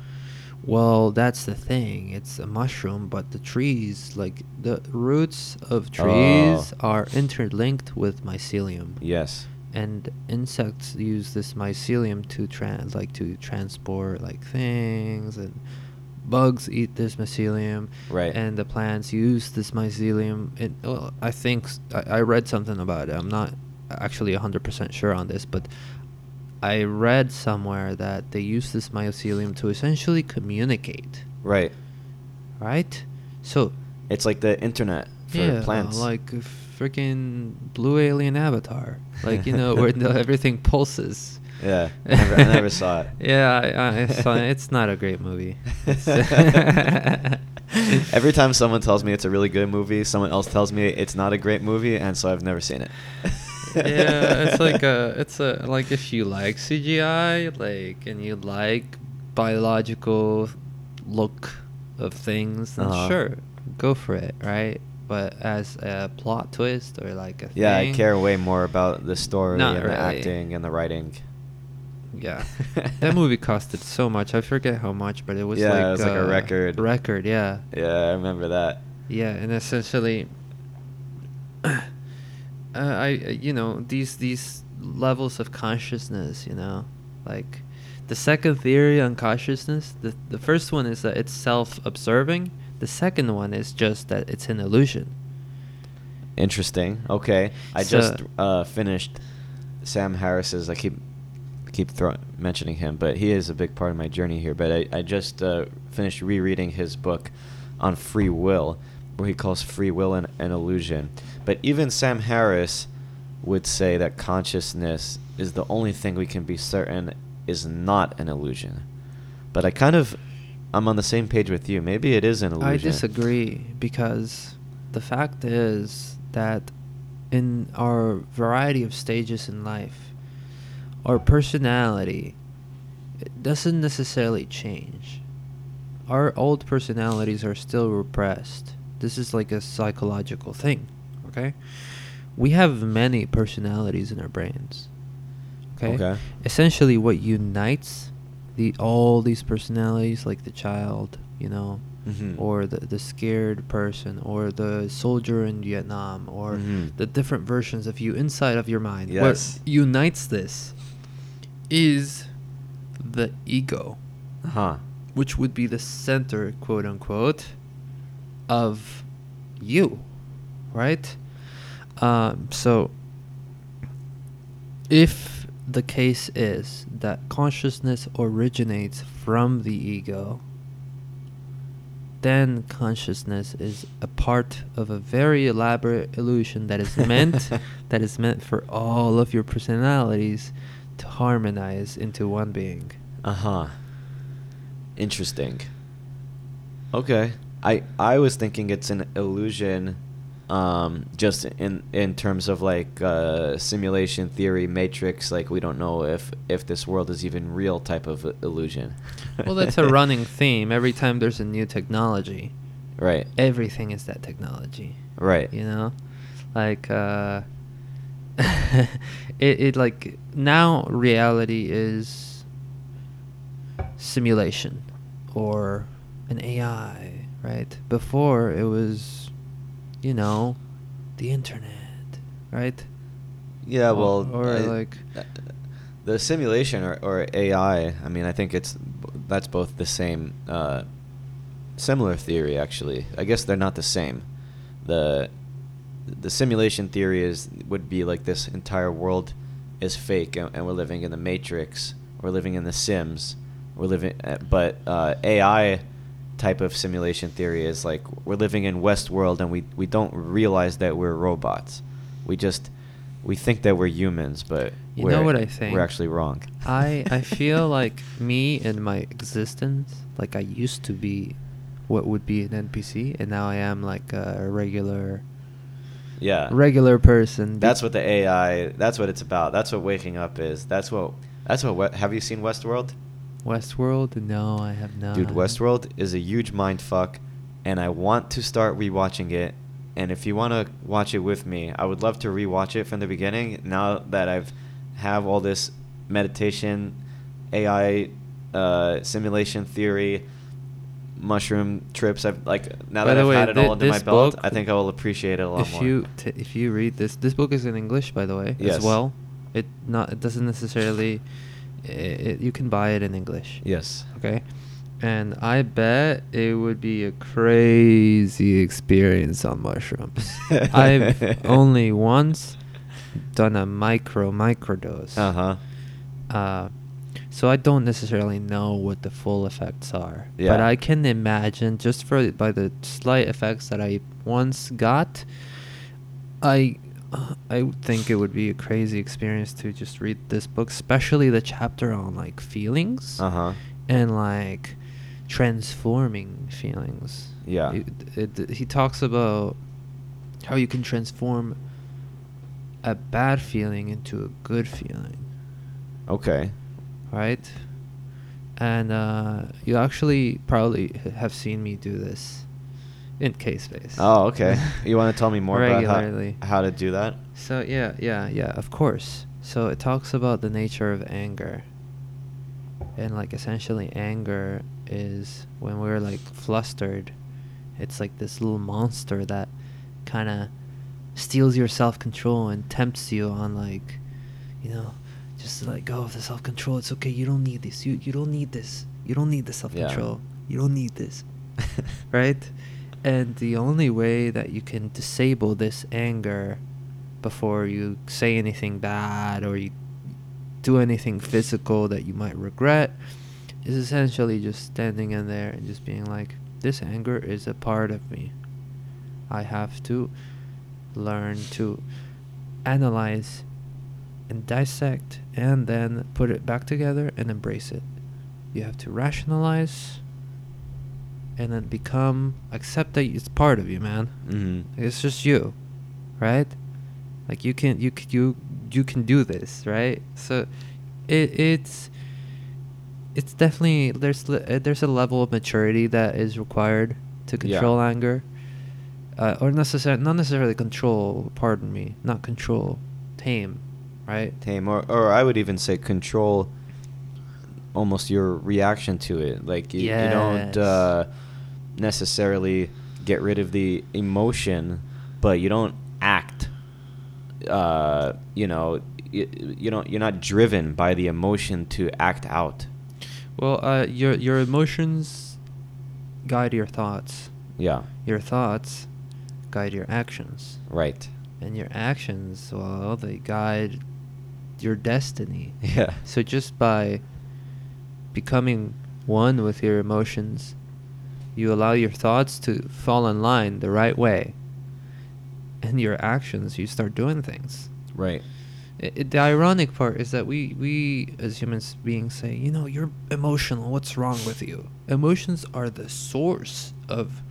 Well, that's the thing. It's a mushroom, but the trees, like the roots of trees, Oh. are interlinked with mycelium. yes and insects use this mycelium to trans like to transport like things and bugs eat this mycelium. Right. and the plants use this mycelium and well, i think I read something about it. I'm not actually 100% sure on this but i read somewhere that they use this mycelium to essentially communicate. Right. Right? So it's like the internet for yeah, plants. like a freaking blue alien avatar, like you know where the, everything pulses. yeah I never, I never saw it Yeah, I, I saw it. It's not a great movie. Every time someone tells me it's a really good movie someone else tells me it's not a great movie and so i've never seen it yeah, it's like a, it's a like if you like CGI, like, and you like biological look of things, then Uh-huh. sure, go for it, right? But as a plot twist or like a yeah i care way more about the story and the acting and the writing Yeah, that movie costed so much. I forget how much, but it was Yeah, like it was like a uh, record. Record, yeah, yeah i remember that yeah, and essentially, uh, I you know these these levels of consciousness, you know, like the second theory on consciousness. The the first one is that it's self-observing. The second one is just that it's an illusion. Interesting. Okay, I So- just uh, finished Sam Harris's. I keep keep throw, mentioning him, but he is a big part of my journey here. But I, I just uh, finished rereading his book on free will, where he calls free will an, an illusion. But even Sam Harris would say that consciousness is the only thing we can be certain is not an illusion. But I kind of, I'm on the same page with you. Maybe it is an illusion. I disagree because the fact is that in our variety of stages in life, our personality it doesn't necessarily change. Our old personalities are still repressed. This is like a psychological thing, okay? We have many personalities in our brains. Okay? Okay. Essentially what unites the all these personalities like the child, you know, Mhm. or the the scared person or the soldier in Vietnam or Mhm. the different versions of you inside of your mind. Yes. What unites this is the ego, Huh. which would be the center, quote unquote, of you, right? Um, so, if the case is that consciousness originates from the ego, then consciousness is a part of a very elaborate illusion that is meant that is meant for all of your personalities to harmonize into one being. Uh huh. Interesting. Okay. I I was thinking it's an illusion, um, just in in terms of like uh, simulation theory, matrix. Like we don't know if if this world is even real type of illusion. Well, that's a running theme. Every time there's a new technology, Right. everything is that technology. Right. You know, like uh, it it like now reality is simulation or an AI, right? Before it was, you know, the internet, right? Yeah. Well. or I- like- uh, the simulation or, or AI. I mean, I think it's that's both the same, uh, similar theory actually. I guess they're not the same. The the simulation theory is would be like this entire world is fake and, and we're living in the matrix we're living in the sims we're living uh, but uh, ai type of simulation theory is like we're living in westworld and we, we don't realize that we're robots. We just we think that we're humans but You we're, know what I think? we're actually wrong. I I feel like me and my existence, like I used to be what would be an NPC, and now I am like a regular yeah. regular person. that's what the ai that's what it's about. That's what waking up is. That's what that's what have you seen westworld Westworld? No, I have not. Dude, Westworld is a huge mind fuck, and I want to start rewatching it. And if you want to watch it with me, I would love to rewatch it from the beginning. Now that I've have all this meditation, AI, uh, simulation theory, mushroom trips. I've like now By that I've way, had it thi- all under my belt, I think I will appreciate it a lot if more. you t- if you read this, this book is in English, by the way, Yes. as well. It not it doesn't necessarily. It, you can buy it in English. yes. Okay. And I bet it would be a crazy experience on mushrooms. I've only once done a micro microdose. Uh huh. Uh, so I don't necessarily know what the full effects are. yeah. But I can imagine just for by the slight effects that I once got, I uh, I think it would be a crazy experience to just read this book, especially the chapter on like feelings Uh huh. and like transforming feelings. Yeah. It- it- he talks about how you can transform a bad feeling into a good feeling, Okay. right? And uh, you actually probably have seen me do this in case space. Oh, okay. you want to tell me more Regularly. about how, how to do that? So yeah, yeah, yeah, of course. So it talks about the nature of anger. And like essentially anger is when we're like flustered, it's like this little monster that kind of steals your self-control and tempts you on like, you know, just to let go of the self-control. It's okay. You don't need this. You you don't need this. You don't need the self-control. You don't need this. right? And the only way that you can disable this anger before you say anything bad or you do anything physical that you might regret is essentially just standing in there and just being like, this anger is a part of me. I have to learn to analyze and dissect and then put it back together and embrace it. You have to rationalize and then become accept that it's part of you, man. Mm-hmm. It's just you, right? Like you can you you you can do this, right? So it it's it's definitely there's uh, there's a level of maturity that is required to Yeah. control anger, uh, or necessarily not necessarily control. Pardon me, not control, tame, right? Tame, or or I would even say control. Almost your reaction to it, like you, you don't uh, necessarily get rid of the emotion, but you don't act. Uh, you know, you, you don't. You're not driven by the emotion to act out. Well, uh, your your emotions guide your thoughts. Yeah. Your thoughts guide your actions. Right. And your actions, well, they guide your destiny. Yeah. So just by becoming one with your emotions, you allow your thoughts to fall in line the right way. And your actions, you start doing things. Right. I i- the ironic part is that we, we as human beings say, you know, you're emotional. What's wrong with you? Emotions are the source of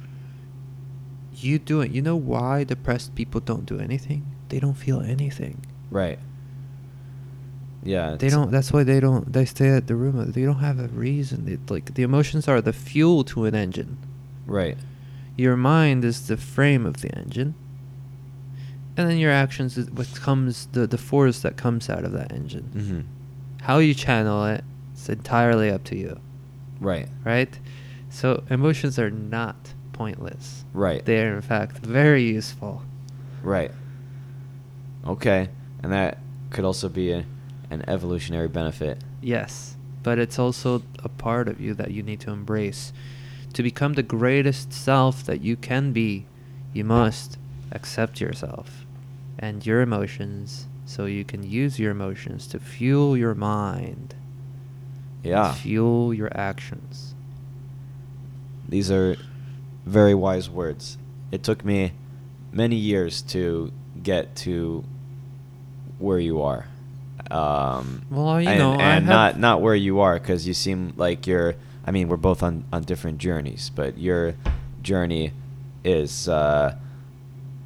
you doing. You know why depressed people don't do anything? They don't feel anything. Right. Yeah. They don't. That's why they don't. They stay at the room. They don't have a reason. It, like the emotions are the fuel to an engine. Right. Your mind is the frame of the engine, and then your actions is what comes the the force that comes out of that engine. Mm-hmm. How you channel it, it's entirely up to you, Right. right? So emotions are not pointless. Right. They are in fact very useful. Right. Okay. And that could also be a, an evolutionary benefit. Yes, but it's also a part of you that you need to embrace. To become the greatest self that you can be, you must accept yourself and your emotions so you can use your emotions to fuel your mind. Yeah. Fuel your actions. These are very wise words. It took me many years to get to where you are. Um, Well, you and, know, and not not where you are because you seem like you're. I mean, we're both on on different journeys, but your journey is uh,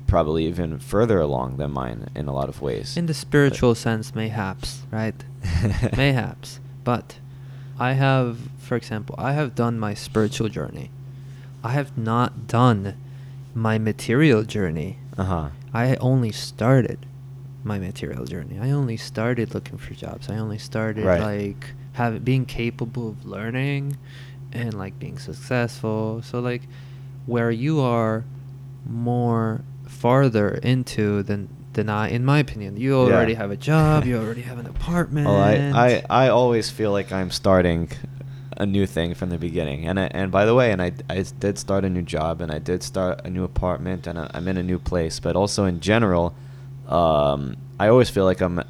probably even further along than mine in a lot of ways. In the spiritual sense, mayhaps, right? mayhaps. But I have, for example, I have done my spiritual journey. I have not done my material journey. Uh huh. I only started my material journey. I only started looking for jobs. I only started Right. like having being capable of learning and like being successful. So like where you are more farther into than than I in my opinion. You Yeah. already have a job, you already have an apartment. Well, I, I, I always feel like I'm starting a new thing from the beginning. And I, and by the way, and I, I did start a new job and I did start a new apartment and I, I'm in a new place. But also in general, um, I always feel like I'm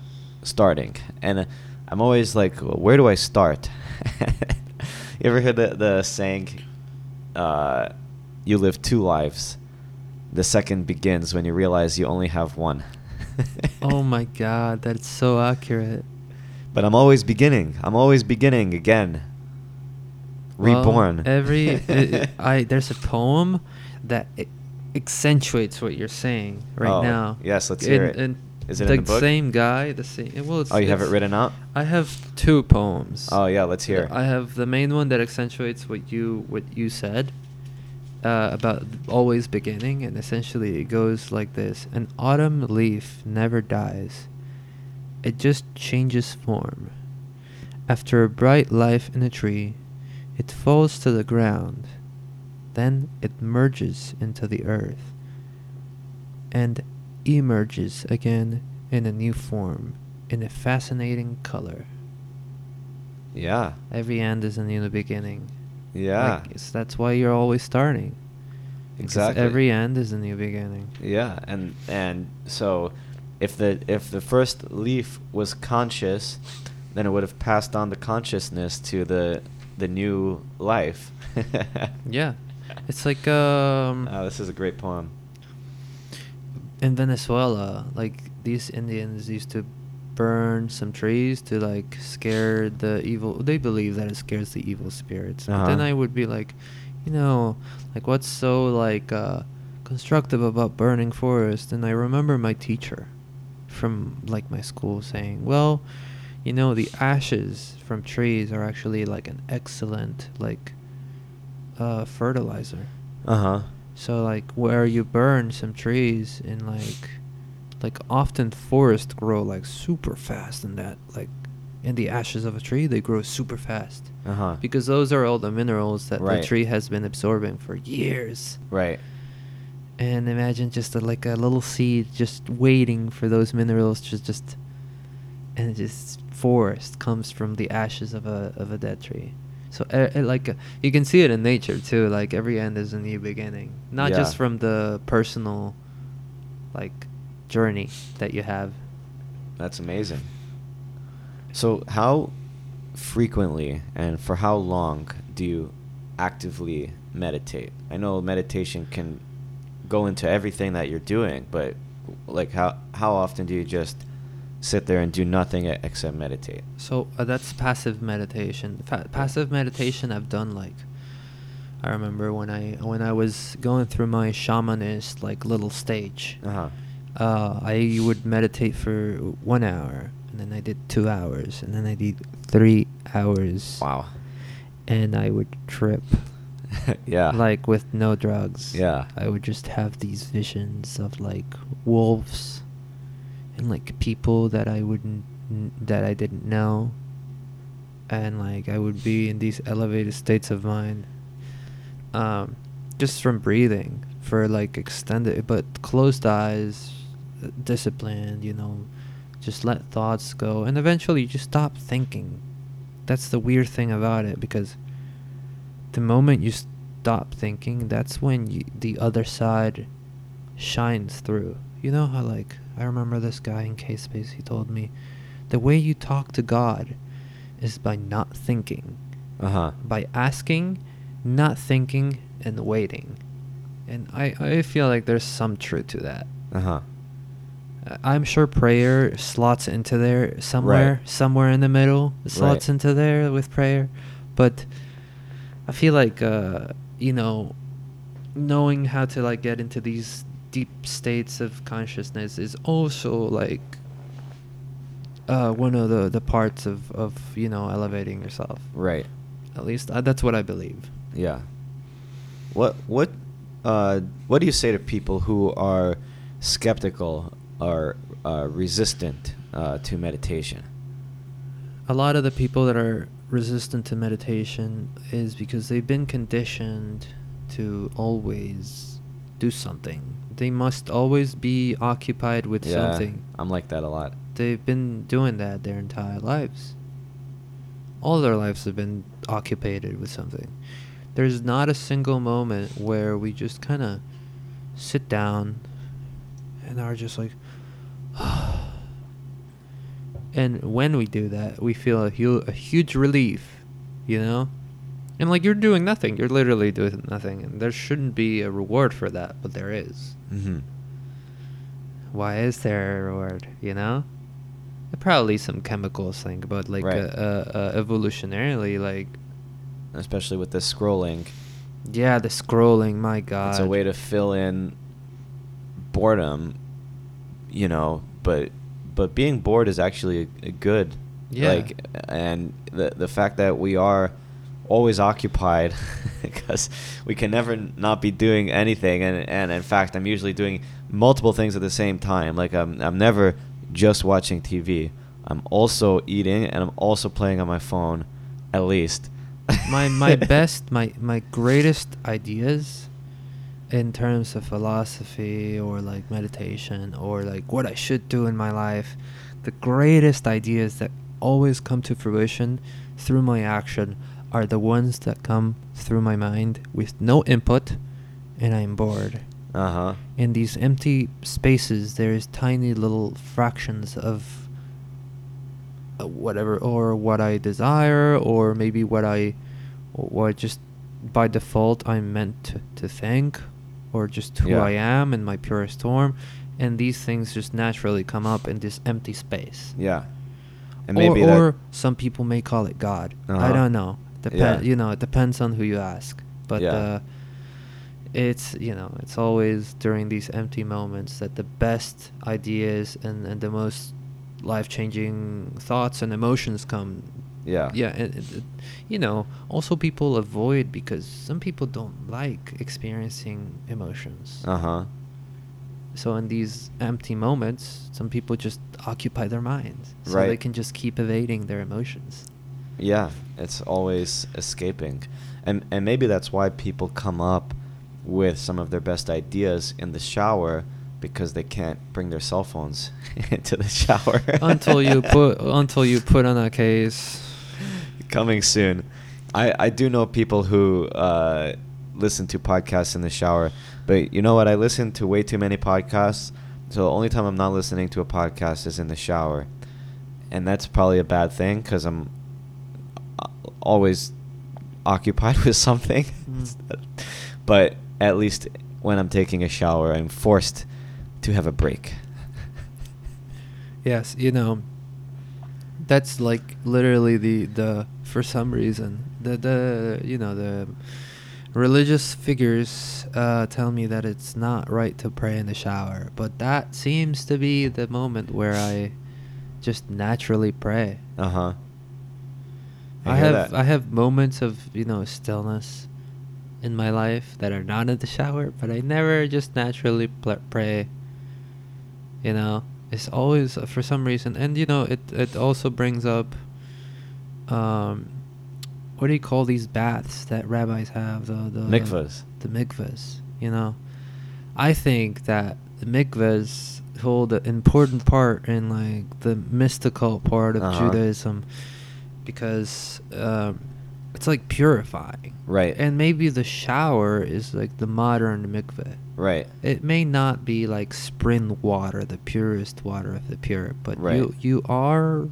starting. And I'm always like, well, where do I start? you ever heard the, the saying, uh, you live two lives? The second begins when you realize you only have one. oh my god, that's so accurate. But I'm always beginning. I'm always beginning again. Well, Reborn. every I, I there's a poem that i- accentuates what you're saying right Oh, now. yes, let's hear it. And Is it the in the book? same guy? The same. Well, it's, oh, you have it written out? I have two poems. Oh yeah, let's hear. I have the main one that accentuates what you what you said uh, about always beginning, and essentially it goes like this: An autumn leaf never dies; it just changes form. After a bright life in a tree, it falls to the ground, then it merges into the earth, and emerges again in a new form, in a fascinating color. yeah. Every end is a new beginning. Yeah. Like, that's why you're always starting. Exactly. Every end is a new beginning. Yeah, and and so if the if the first leaf was conscious, then it would have passed on the consciousness to the the new life. Yeah. It's like um Oh, this is a great poem. in Venezuela, like these Indians used to burn some trees to like scare the evil. They believe that it scares the evil spirits. But then Uh-huh. I would be like, you know, like what's so like uh, constructive about burning forest? And I remember my teacher from like my school saying, well, you know, the ashes from trees are actually like an excellent like uh, fertilizer. Uh huh. So like where you burn some trees in like like often forests grow like super fast in that like in the ashes of a tree they grow super fast Uh huh. because those are all the minerals that Right. the tree has been absorbing for years. Right. And imagine just a, like a little seed just waiting for those minerals to just and just forest comes from the ashes of a of a dead tree. So uh, like uh, you can see it in nature too. Like every end is a new beginning, not just from the personal like journey that you have. That's amazing. So, how frequently and for how long do you actively meditate? I know meditation can go into everything that you're doing, but like how how often do you just sit there and do nothing except meditate? So uh, that's passive meditation. Fa- passive meditation I've done like I remember when I when I was going through my shamanist like little stage. Uh-huh. Uh, I would meditate for one hour, and then I did two hours, and then I did three hours. Wow. And I would trip. yeah. Like with no drugs. Yeah. I would just have these visions of like wolves, like people that I wouldn't that I didn't know, and like I would be in these elevated states of mind. Um, just from breathing for like extended, but closed eyes, uh, disciplined, you know, just let thoughts go, and eventually you just stop thinking. That's the weird thing about it because the moment you stop thinking, that's when you, the other side shines through. You know how like I remember this guy in K Space. He told me, the way you talk to God is by not thinking, Uh-huh. by asking, not thinking, and waiting. And I I feel like there's some truth to that. Uh-huh. Uh, I'm sure prayer slots into there somewhere, Right. somewhere in the middle. Slots Right. into there with prayer, but I feel like uh, you know, knowing how to like get into these deep states of consciousness is also like uh, one of the the parts of of you know elevating yourself. Right. At least uh, that's what I believe. Yeah. What what uh what do you say to people who are skeptical or uh, resistant uh, to meditation? a lot of the people that are resistant to meditation is because they've been conditioned to always do something. They must always be occupied with yeah, something. I'm like that a lot. They've been doing that their entire lives. All their lives have been occupied with something. There's not a single moment where we just kind of sit down and are just like, and when we do that, we feel a, hu- a huge relief, you know? And like you're doing nothing, you're literally doing nothing, and there shouldn't be a reward for that, but there is. Mm-hmm. Why is there a reward, you know? Probably some chemicals thing, but like Right. uh, uh, uh, evolutionarily, like Especially with the scrolling, yeah, the scrolling. My God, it's a way to fill in boredom, you know. But but being bored is actually a, a good. Yeah. Like and the the fact that we are always occupied because we can never not be doing anything. And and in fact I'm usually doing multiple things at the same time. Like I'm I'm never just watching TV I'm also eating and I'm also playing on my phone at least. My my best, my my greatest ideas in terms of philosophy or like meditation or like what I should do in my life, the greatest ideas that always come to fruition through my action are the ones that come through my mind with no input and I'm bored. Uh huh. In these empty spaces, there's tiny little fractions of uh, whatever, or what I desire, or maybe what I, or just by default I'm meant to, to think, or just who Yeah. I am in my purest form. And these things just naturally come up in this empty space. Yeah. And or, or some people may call it God. I Uh-huh. don't know. Yeah. You know, it depends on who you ask. But Yeah. uh, it's you know, it's always during these empty moments that the best ideas and and the most life changing thoughts and emotions come. Yeah. Yeah, and, and, and, you know, also people avoid because some people don't like experiencing emotions. Uh huh. So in these empty moments, some people just occupy their minds, so they can just keep evading their emotions. Yeah, it's always escaping. And and maybe that's why people come up with some of their best ideas in the shower because they can't bring their cell phones into the shower. until you put until you put on a case. Coming soon. I, I do know people who uh, listen to podcasts in the shower, but you know what? I listen to way too many podcasts. So the only time I'm not listening to a podcast is in the shower. And that's probably a bad thing because I'm always occupied with something. Mm. but at least when I'm taking a shower, I'm forced to have a break. Yes, you know. That's like literally the the for some reason the the you know the religious figures uh, tell me that it's not right to pray in the shower, but that seems to be the moment where I just naturally pray. Uh huh. I, have I have moments of you know stillness in my life that are not in the shower, but I never just naturally pl- pray. You know, it's always uh, for some reason, and you know it it also brings up. Um, what do you call these baths that rabbis have? The the Mikvahs. The mikvahs. You know, I think that the mikvahs hold an important part in like the mystical part of Uh-huh. Judaism because um, it's like purifying. Right. And maybe the shower is like the modern mikveh. Right. It may not be like spring water, the purest water of the pure, but Right. you you are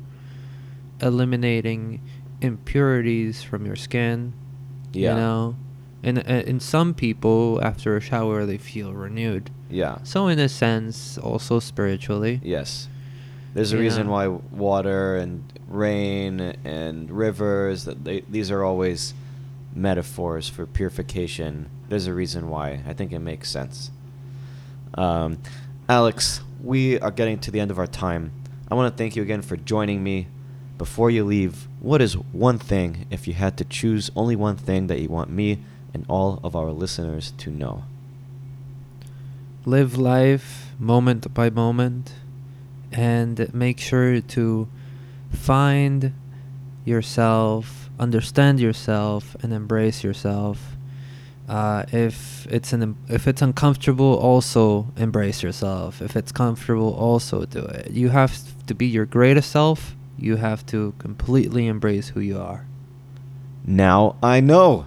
eliminating impurities from your skin. Yeah. You know, and uh, in some people after a shower they feel renewed. Yeah. So in a sense, also spiritually. Yes. There's a Yeah. reason why water and rain and rivers that they, these are always metaphors for purification. There's a reason why. I think it makes sense. Um, Alex, we are getting to the end of our time. I want to thank you again for joining me. Before you leave, what is one thing, if you had to choose only one thing that you want me and all of our listeners to know? live life moment by moment and make sure to find yourself, understand yourself, and embrace yourself. Uh, if it's an if it's uncomfortable, also embrace yourself. If it's comfortable, also do it. You have to be your greatest self. You have to completely embrace who you are. Now I know.